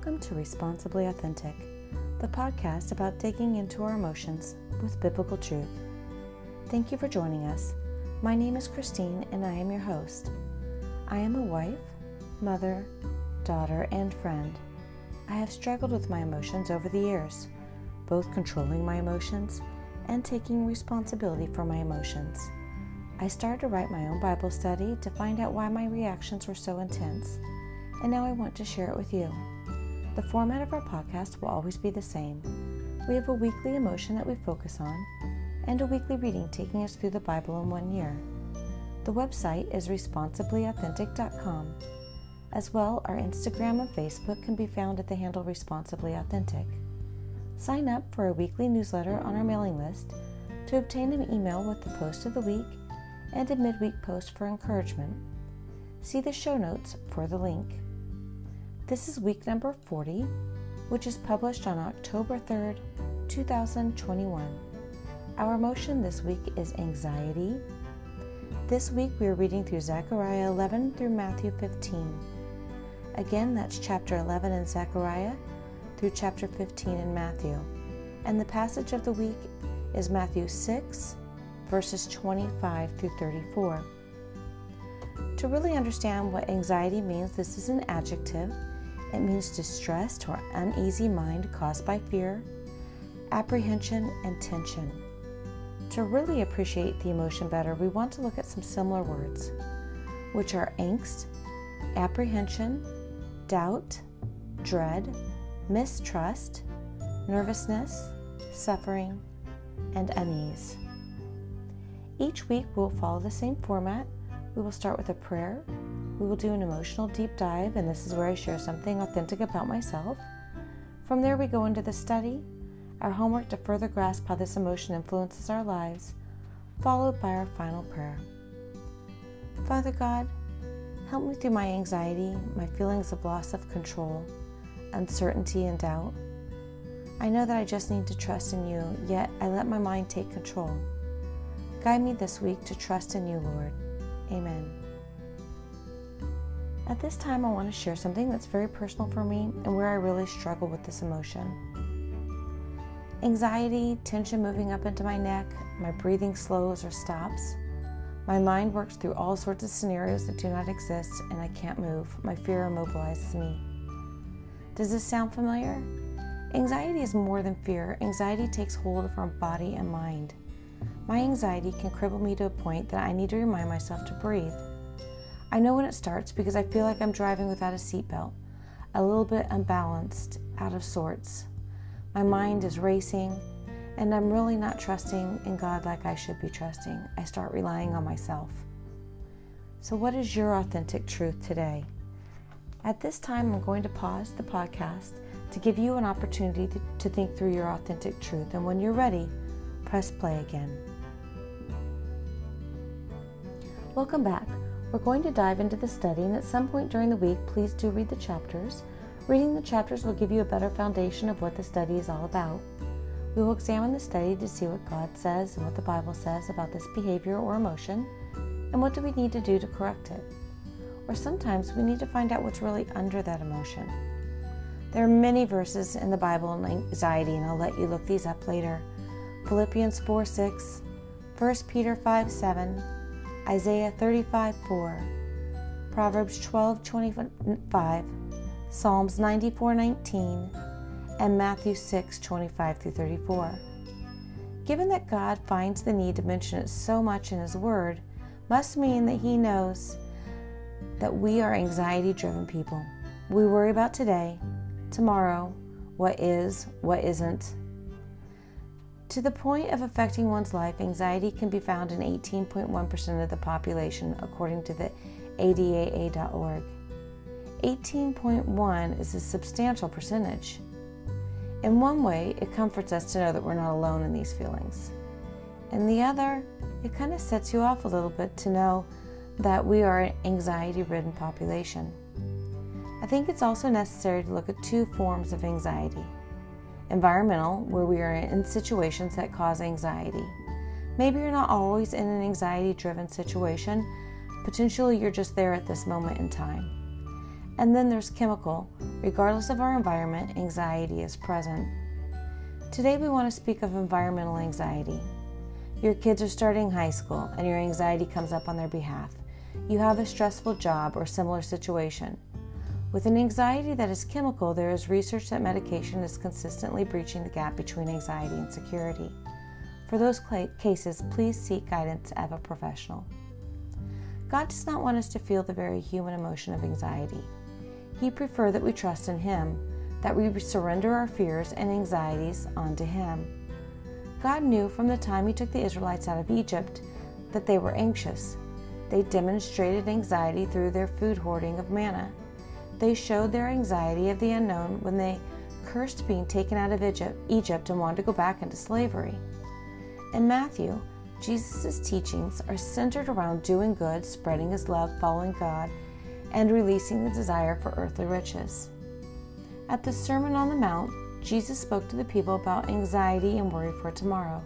Welcome to Responsibly Authentic, the podcast about digging into our emotions with biblical truth. Thank you for joining us. My name is Christine and I am your host. I am a wife, mother, daughter, and friend. I have struggled with my emotions over the years, both controlling my emotions and taking responsibility for my emotions. I started to write my own Bible study to find out why my reactions were so intense, and now I want to share it with you. The format of our podcast will always be the same. We have a weekly emotion that we focus on, and a weekly reading taking us through the Bible in one year. The website is responsiblyauthentic.com. As well, our Instagram and Facebook can be found at the handle Responsibly Authentic. Sign up for a weekly newsletter on our mailing list to obtain an email with the post of the week and a midweek post for encouragement. See the show notes for the link. This is week number 40, which is published on October 3rd, 2021. Our emotion this week is anxiety. This week we are reading through Zechariah 11 through Matthew 15. Again, that's chapter 11 in Zechariah through chapter 15 in Matthew. And the passage of the week is Matthew 6, verses 25 through 34. To really understand what anxiety means, this is an adjective it means distressed or uneasy mind caused by fear, apprehension, and tension. To really appreciate the emotion better, we want to look at some similar words, which are angst, apprehension, doubt, dread, mistrust, nervousness, suffering, and unease. Each week we'll follow the same format. We will start with a prayer, we will do an emotional deep dive, and this is where I share something authentic about myself. From there, we go into the study, our homework to further grasp how this emotion influences our lives, followed by our final prayer. Father God, help me through my anxiety, my feelings of loss of control, uncertainty, and doubt. I know that I just need to trust in you, yet I let my mind take control. Guide me this week to trust in you, Lord. Amen. At this time, I want to share something that's very personal for me and where I really struggle with this emotion. Anxiety, tension moving up into my neck, my breathing slows or stops. My mind works through all sorts of scenarios that do not exist and I can't move. My fear immobilizes me. Does this sound familiar? Anxiety is more than fear. Anxiety takes hold of our body and mind. My anxiety can cripple me to a point that I need to remind myself to breathe. I know when it starts because I feel like I'm driving without a seatbelt, a little bit unbalanced, out of sorts. My mind is racing, and I'm really not trusting in God like I should be trusting. I start relying on myself. So, what is your authentic truth today? At this time, I'm going to pause the podcast to give you an opportunity to, think through your authentic truth. And when you're ready, press play again. Welcome back. We're going to dive into the study, and at some point during the week, please do read the chapters. Reading the chapters will give you a better foundation of what the study is all about. We will examine the study to see what God says and what the Bible says about this behavior or emotion, and what do we need to do to correct it. Or sometimes we need to find out what's really under that emotion. There are many verses in the Bible on anxiety, and I'll let you look these up later. Philippians 4 6, 1 Peter 5 7, Isaiah 35 4, Proverbs 12 25, Psalms 94 19, and Matthew 6 25 through 34. Given that God finds the need to mention it so much in His Word, must mean that He knows that we are anxiety driven people. We worry about today, tomorrow, what is, what isn't, to the point of affecting one's life, anxiety can be found in 18.1% of the population, according to the ADAA.org. 18.1 is a substantial percentage. In one way, it comforts us to know that we're not alone in these feelings. In the other, it kind of sets you off a little bit to know that we are an anxiety ridden population. I think it's also necessary to look at two forms of anxiety environmental, where we are in situations that cause anxiety. Maybe you're not always in an anxiety driven situation, potentially you're just there at this moment in time. And then there's chemical. Regardless of our environment, anxiety is present. Today we want to speak of environmental anxiety. Your kids are starting high school and your anxiety comes up on their behalf. You have a stressful job or similar situation. With an anxiety that is chemical, there is research that medication is consistently breaching the gap between anxiety and security. For those cases, please seek guidance of a professional. God does not want us to feel the very human emotion of anxiety. He prefers that we trust in Him, that we surrender our fears and anxieties onto Him. God knew from the time He took the Israelites out of Egypt that they were anxious. They demonstrated anxiety through their food hoarding of manna. They showed their anxiety of the unknown when they cursed being taken out of Egypt, Egypt and wanted to go back into slavery. In Matthew, Jesus' teachings are centered around doing good, spreading his love, following God, and releasing the desire for earthly riches. At the Sermon on the Mount, Jesus spoke to the people about anxiety and worry for tomorrow.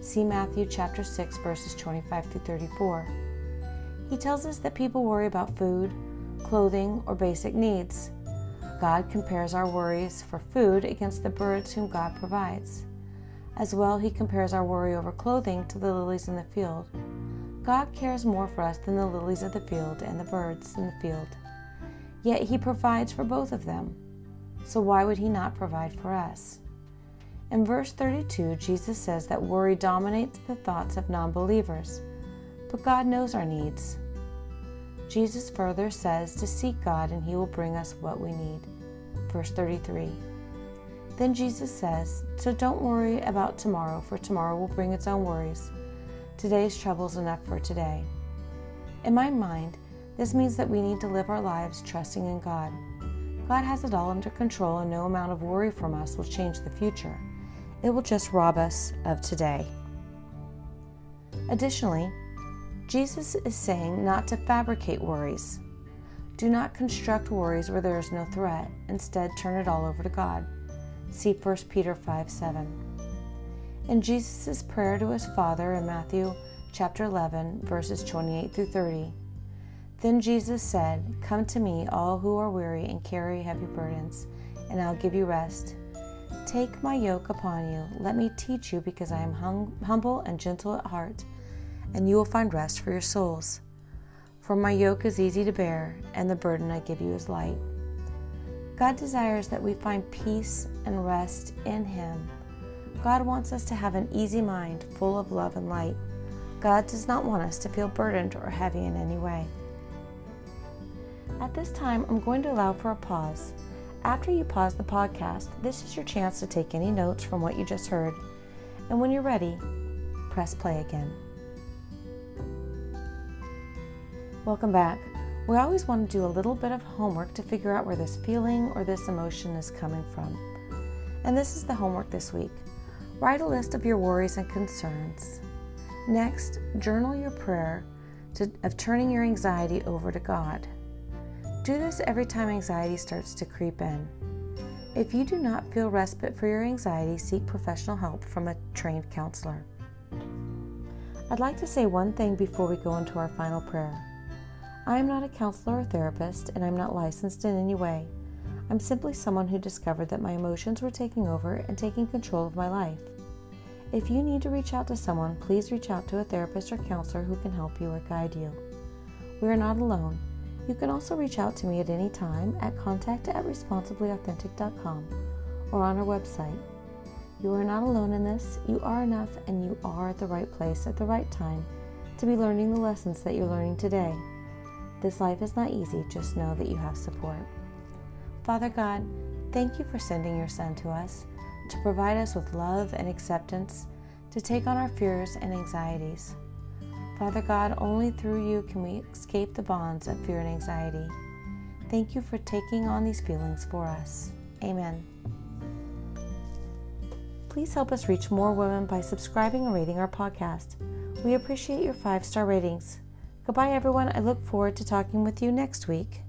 See Matthew chapter 6 verses 25 through 34. He tells us that people worry about food, clothing, or basic needs. God compares our worries for food against the birds whom God provides. As well, he compares our worry over clothing to the lilies in the field. God cares more for us than the lilies of the field and the birds in the field. Yet he provides for both of them. So why would he not provide for us? In verse 32, Jesus says that worry dominates the thoughts of non believers, but God knows our needs. Jesus further says to seek God and he will bring us what we need. Verse 33. Then Jesus says, So don't worry about tomorrow, for tomorrow will bring its own worries. Today's trouble is enough for today. In my mind, this means that we need to live our lives trusting in God. God has it all under control, and no amount of worry from us will change the future. It will just rob us of today. Additionally, Jesus is saying not to fabricate worries. Do not construct worries where there is no threat. Instead, turn it all over to God. See 1 Peter 5 7. In Jesus' prayer to his Father in Matthew chapter 11, verses 28 through 30, then Jesus said, Come to me, all who are weary and carry heavy burdens, and I'll give you rest. Take my yoke upon you. Let me teach you, because I am hum- humble and gentle at heart, and you will find rest for your souls. For my yoke is easy to bear, and the burden I give you is light. God desires that we find peace and rest in Him. God wants us to have an easy mind full of love and light. God does not want us to feel burdened or heavy in any way. At this time, I'm going to allow for a pause. After you pause the podcast, this is your chance to take any notes from what you just heard. And when you're ready, press play again. Welcome back. We always want to do a little bit of homework to figure out where this feeling or this emotion is coming from. And this is the homework this week. Write a list of your worries and concerns. Next, journal your prayer to, of turning your anxiety over to God. Do this every time anxiety starts to creep in. If you do not feel respite for your anxiety, seek professional help from a trained counselor. I'd like to say one thing before we go into our final prayer. I am not a counselor or therapist, and I'm not licensed in any way. I'm simply someone who discovered that my emotions were taking over and taking control of my life. If you need to reach out to someone, please reach out to a therapist or counselor who can help you or guide you. We are not alone. You can also reach out to me at any time at contact at responsiblyauthentic.com or on our website. You are not alone in this. You are enough and you are at the right place at the right time to be learning the lessons that you're learning today. This life is not easy, just know that you have support. Father God, thank you for sending your Son to us to provide us with love and acceptance, to take on our fears and anxieties. Father God, only through you can we escape the bonds of fear and anxiety. Thank you for taking on these feelings for us. Amen. Please help us reach more women by subscribing and rating our podcast. We appreciate your five star ratings. Goodbye, everyone. I look forward to talking with you next week.